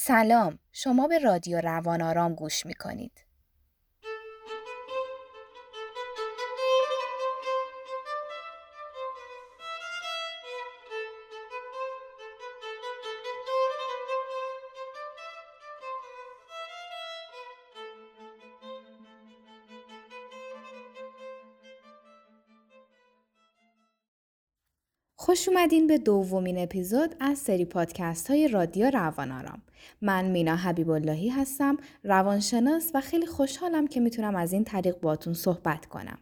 سلام شما به رادیو روان آرام گوش می کنید. خوش اومدین به دومین اپیزود از سری پادکست های رادیو روان آرام. من مینا حبیب اللهی هستم روانشناس و خیلی خوشحالم که می‌تونم از این طریق باتون صحبت کنم.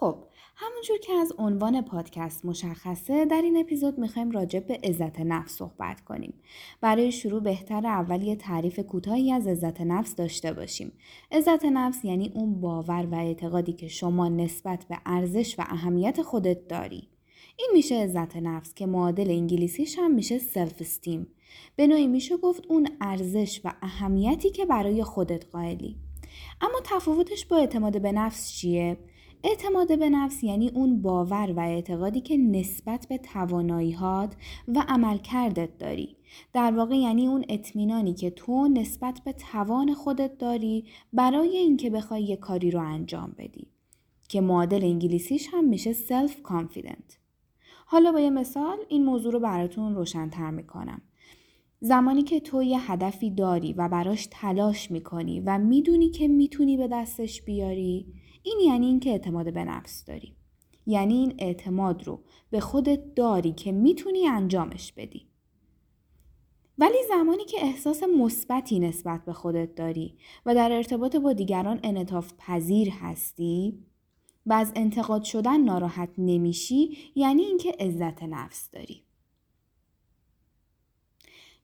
خب همونجور که از عنوان پادکست مشخصه در این اپیزود می‌خوایم راجع به عزت نفس صحبت کنیم. برای شروع بهتر اول یه تعریف کوتاهی از عزت نفس داشته باشیم. عزت نفس یعنی اون باور و اعتقادی که شما نسبت به ارزش و اهمیت خودت داری. این میشه عزت نفس که معادل انگلیسیش هم میشه سلف استیم. به نوعی میشه گفت اون ارزش و اهمیتی که برای خودت قائلی. اما تفاوتش با اعتماد به نفس چیه؟ اعتماد به نفس یعنی اون باور و اعتقادی که نسبت به تواناییهات و عملکردت داری. در واقع یعنی اون اطمینانی که تو نسبت به توان خودت داری برای اینکه بخوای یه کاری رو انجام بدی. که معادل انگلیسیش هم میشه self confident. حالا با یه مثال این موضوع رو براتون روشنتر می‌کنم. زمانی که تو یه هدفی داری و براش تلاش می‌کنی و می‌دونی که می‌تونی به دستش بیاری این یعنی اینکه اعتماد به نفس داری. یعنی این اعتماد رو به خودت داری که می‌تونی انجامش بدی. ولی زمانی که احساس مثبتی نسبت به خودت داری و در ارتباط با دیگران انعطاف پذیر هستی و از انتقاد شدن ناراحت نمیشی یعنی اینکه عزت نفس داری.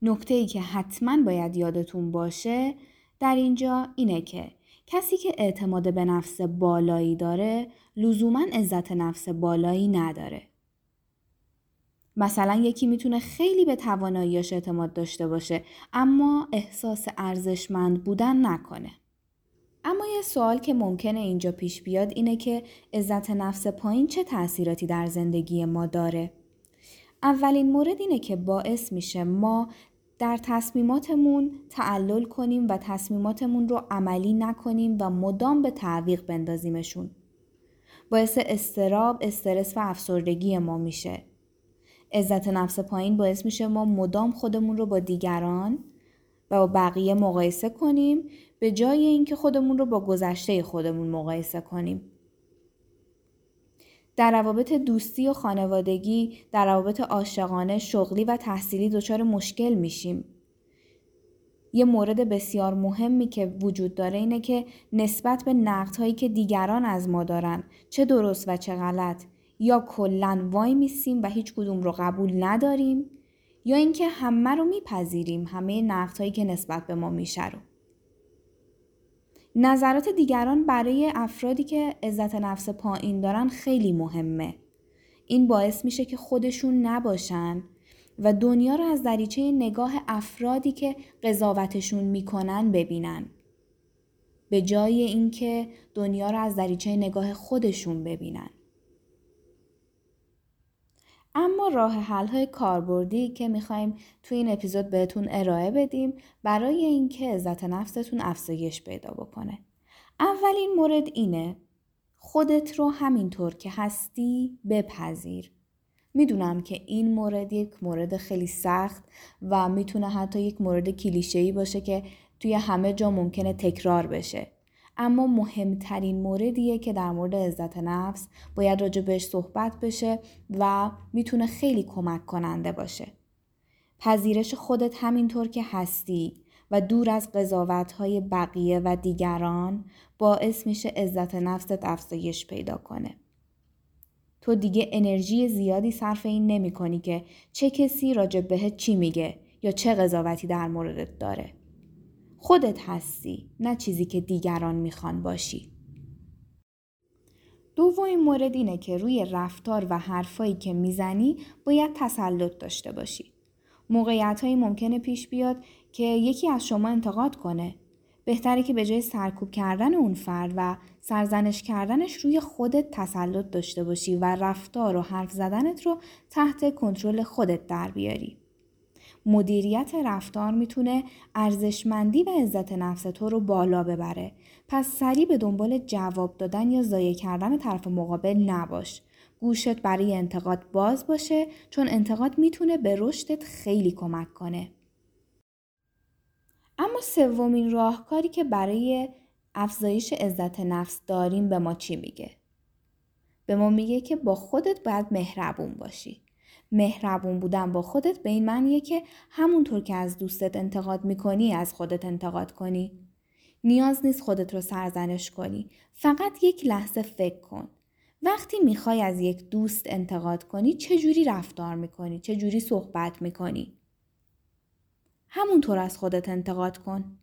نکته ای که حتما باید یادتون باشه در اینجا اینه که کسی که اعتماد به نفس بالایی داره لزوما عزت نفس بالایی نداره. مثلا یکی می‌تونه خیلی به تواناییاش اعتماد داشته باشه اما احساس ارزشمند بودن نکنه. اما یه سوال که ممکنه اینجا پیش بیاد اینه که عزت نفس پایین چه تاثیراتی در زندگی ما داره؟ اولین مورد اینه که باعث میشه ما در تصمیماتمون تعلل کنیم و تصمیماتمون رو عملی نکنیم و مدام به تعویق بندازیمشون. باعث استراب، استرس و افسردگی ما میشه. عزت نفس پایین باعث میشه ما مدام خودمون رو با دیگران و با بقیه مقایسه کنیم به جای اینکه خودمون رو با گذشته خودمون مقایسه کنیم. در روابط دوستی و خانوادگی، در روابط عاشقانه، شغلی و تحصیلی دچار مشکل میشیم. یه مورد بسیار مهمی که وجود داره اینه که نسبت به نقدهایی که دیگران از ما دارن چه درست و چه غلط یا کلا وای میسیم و هیچ کدوم رو قبول نداریم یا اینکه همه رو میپذیریم همه نقدهایی که نسبت به ما میشه رو. نظرات دیگران برای افرادی که عزت نفس پایین دارن خیلی مهمه. این باعث میشه که خودشون نباشن و دنیا رو از دریچه نگاه افرادی که قضاوتشون می‌کنن ببینن. به جای اینکه دنیا رو از دریچه نگاه خودشون ببینن. اما راه حل های کاربردی که می‌خوایم تو این اپیزود بهتون ارائه بدیم برای اینکه عزت نفستون افزایش پیدا بکنه. اولین مورد اینه خودت رو همینطور که هستی بپذیر. می‌دونم که این مورد یک مورد خیلی سخت و می‌تونه حتی یک مورد کلیشه‌ای باشه که توی همه جا ممکنه تکرار بشه. اما مهمترین موردیه که در مورد عزت نفس باید راجع بهش صحبت بشه و می‌تونه خیلی کمک کننده باشه. پذیرش خودت همینطور که هستی و دور از قضاوت های بقیه و دیگران باعث میشه عزت نفست افزایش پیدا کنه. تو دیگه انرژی زیادی صرف این نمی کنی که چه کسی راجع بهت چی میگه یا چه قضاوتی در موردت داره. خودت هستی نه چیزی که دیگران می‌خوان باشی. دومین مورد اینه که روی رفتار و حرفایی که می‌زنی باید تسلط داشته باشی. موقعیت هایی ممکنه پیش بیاد که یکی از شما انتقاد کنه. بهتره که به جای سرکوب کردن اون فرد و سرزنش کردنش روی خودت تسلط داشته باشی و رفتار و حرف زدنت رو تحت کنترل خودت در بیاری. مدیریت رفتار می‌تونه ارزشمندی و عزت نفس تو رو بالا ببره. پس سریع به دنبال جواب دادن یا ضایع کردن طرف مقابل نباش. گوشت برای انتقاد باز باشه چون انتقاد می‌تونه به رشدت خیلی کمک کنه. اما سومین راهکاری که برای افزایش عزت نفس داریم به ما چی میگه؟ به ما میگه که با خودت باید مهربون باشی. مهربون بودن با خودت به این معنیه که همونطور که از دوستت انتقاد می‌کنی از خودت انتقاد کنی. نیاز نیست خودت رو سرزنش کنی. فقط یک لحظه فکر کن. وقتی می‌خوای از یک دوست انتقاد کنی چجوری رفتار می‌کنی؟ چجوری صحبت می‌کنی؟ همونطور از خودت انتقاد کن.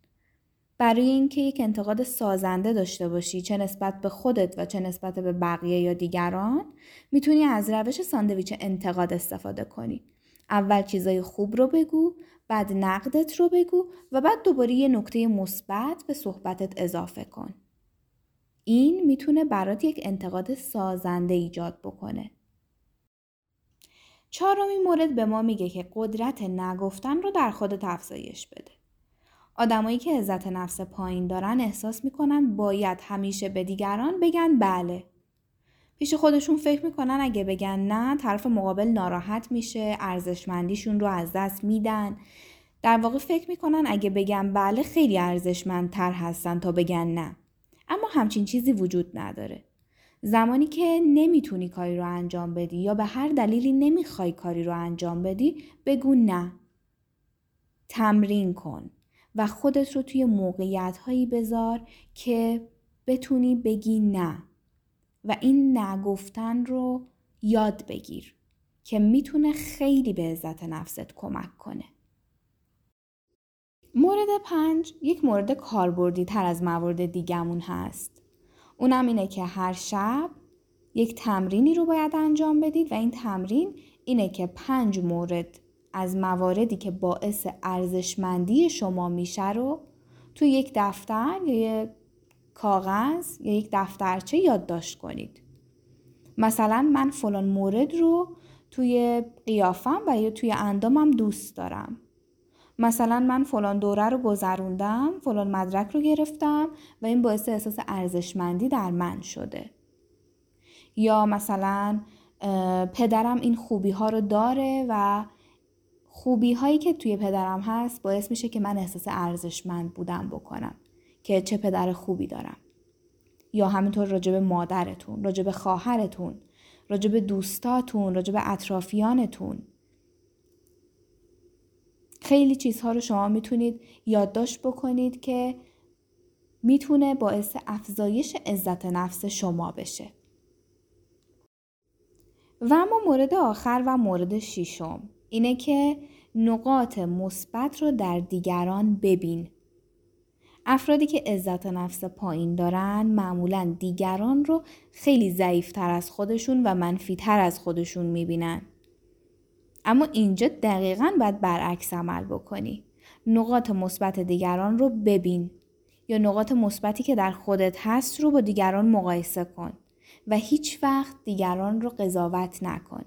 برای اینکه یک انتقاد سازنده داشته باشی چه نسبت به خودت و چه نسبت به بقیه یا دیگران می‌تونی از روش ساندویچ انتقاد استفاده کنی. اول چیزای خوب رو بگو بعد نقدت رو بگو و بعد دوباره یه نکته مثبت به صحبتت اضافه کن. این می‌تونه برات یک انتقاد سازنده ایجاد بکنه. چهارمین مورد به ما میگه که قدرت نگفتن رو در خودت افزایش بده. آدمایی که عزت نفس پایین دارن احساس می‌کنن باید همیشه به دیگران بگن بله. پیش خودشون فکر می‌کنن اگه بگن نه طرف مقابل ناراحت میشه ارزشمندیشون رو از دست میدن. در واقع فکر می‌کنن اگه بگن بله خیلی ارزشمندتر هستن تا بگن نه. اما همچین چیزی وجود نداره. زمانی که نمی‌تونی کاری رو انجام بدی یا به هر دلیلی نمی‌خوای کاری رو انجام بدی بگو نه. تمرین کن. و خودت رو توی موقعیت هایی بذار که بتونی بگی نه و این نگفتن رو یاد بگیر که می‌تونه خیلی به عزت نفست کمک کنه. مورد پنج یک مورد کاربردی تر از موارد دیگمون هست. اونم اینه که هر شب یک تمرینی رو باید انجام بدید و این تمرین اینه که پنج مورد از مواردی که باعث ارزشمندی شما میشه رو تو یک دفتر یا یک کاغذ یا یک دفترچه یادداشت کنید. مثلا من فلان مورد رو توی قیافم و یا توی اندامم دوست دارم. مثلا من فلان دوره رو گذروندم، فلان مدرک رو گرفتم و این باعث احساس ارزشمندی در من شده. یا مثلا پدرم این خوبی ها رو داره و خوبی هایی که توی پدرم هست باعث میشه که من احساس ارزشمند بودم بکنم که چه پدر خوبی دارم. یا همینطور راجب مادرتون راجب خواهرتون راجب دوستاتون راجب اطرافیانتون. خیلی چیزها رو شما می‌تونید یادداشت بکنید که می‌تونه باعث افزایش عزت نفس شما بشه. و اما مورد آخر و مورد شیشم اینه که نقاط مثبت رو در دیگران ببین. افرادی که عزت نفس پایین دارن معمولا دیگران رو خیلی ضعیفتر از خودشون و منفیتر از خودشون می‌بینن. اما اینجا دقیقا باید برعکس عمل بکنی. نقاط مثبت دیگران رو ببین یا نقاط مثبتی که در خودت هست رو با دیگران مقایسه کن و هیچ وقت دیگران رو قضاوت نکن.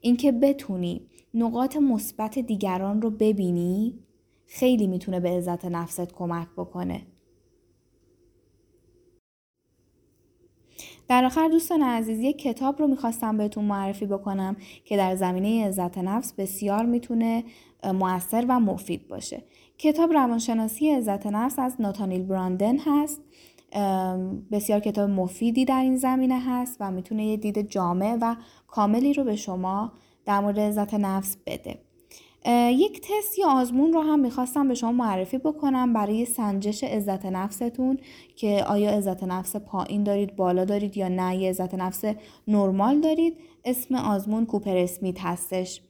اینکه بتونی نقاط مثبت دیگران رو ببینی خیلی می‌تونه به عزت نفست کمک بکنه. در آخر دوستان عزیز یک کتاب رو می‌خواستم بهتون معرفی بکنم که در زمینه عزت نفس بسیار می‌تونه موثر و مفید باشه. کتاب روانشناسی عزت نفس از ناتانیل براندن هست. بسیار کتاب مفیدی در این زمینه هست و می‌تونه یه دید جامع و کاملی رو به شما در مورد عزت نفس بده. یک تست یا آزمون رو هم می‌خواستم به شما معرفی بکنم برای سنجش عزت نفستون که آیا عزت نفس پایین دارید بالا دارید یا نه یه عزت نفس نرمال دارید. اسم آزمون کوپر اسمیت هستش.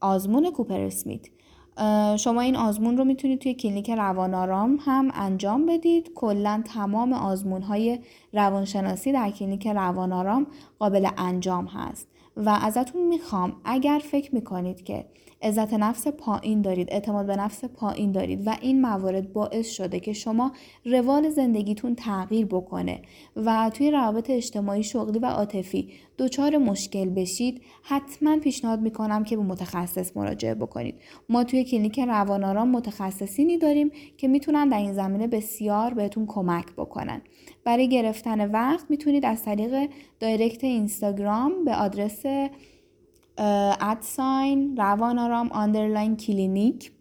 آزمون کوپر اسمیت. شما این آزمون رو می‌تونید توی کلینیک روانارام هم انجام بدید. کلا تمام آزمون های روانشناسی در کلینیک روانارام قابل انجام هست. و ازتون می‌خوام اگر فکر می‌کنید که عزت نفس پایین دارید اعتماد به نفس پایین دارید و این موارد باعث شده که شما روال زندگیتون تغییر بکنه و توی روابط اجتماعی شغلی و عاطفی دچار مشکل بشید. حتما پیشنهاد می‌کنم که به متخصص مراجعه بکنید. ما توی کلینیک روانارام متخصصینی داریم که می‌تونن در این زمینه بسیار بهتون کمک بکنن. برای گرفتن وقت می‌تونید از طریق direct اینستاگرام به آدرس at sign روانارام underline کلینیک.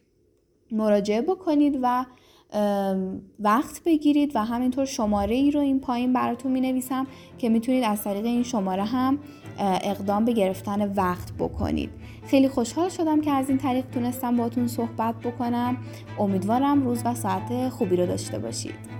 مراجعه بکنید و وقت بگیرید و همینطور شماره ای رو این پایین براتون می نویسم که می‌تونید از طریق این شماره هم اقدام به گرفتن وقت بکنید. خیلی خوشحال شدم که از این طریق تونستم باتون صحبت بکنم. امیدوارم روز و ساعت خوبی رو داشته باشید.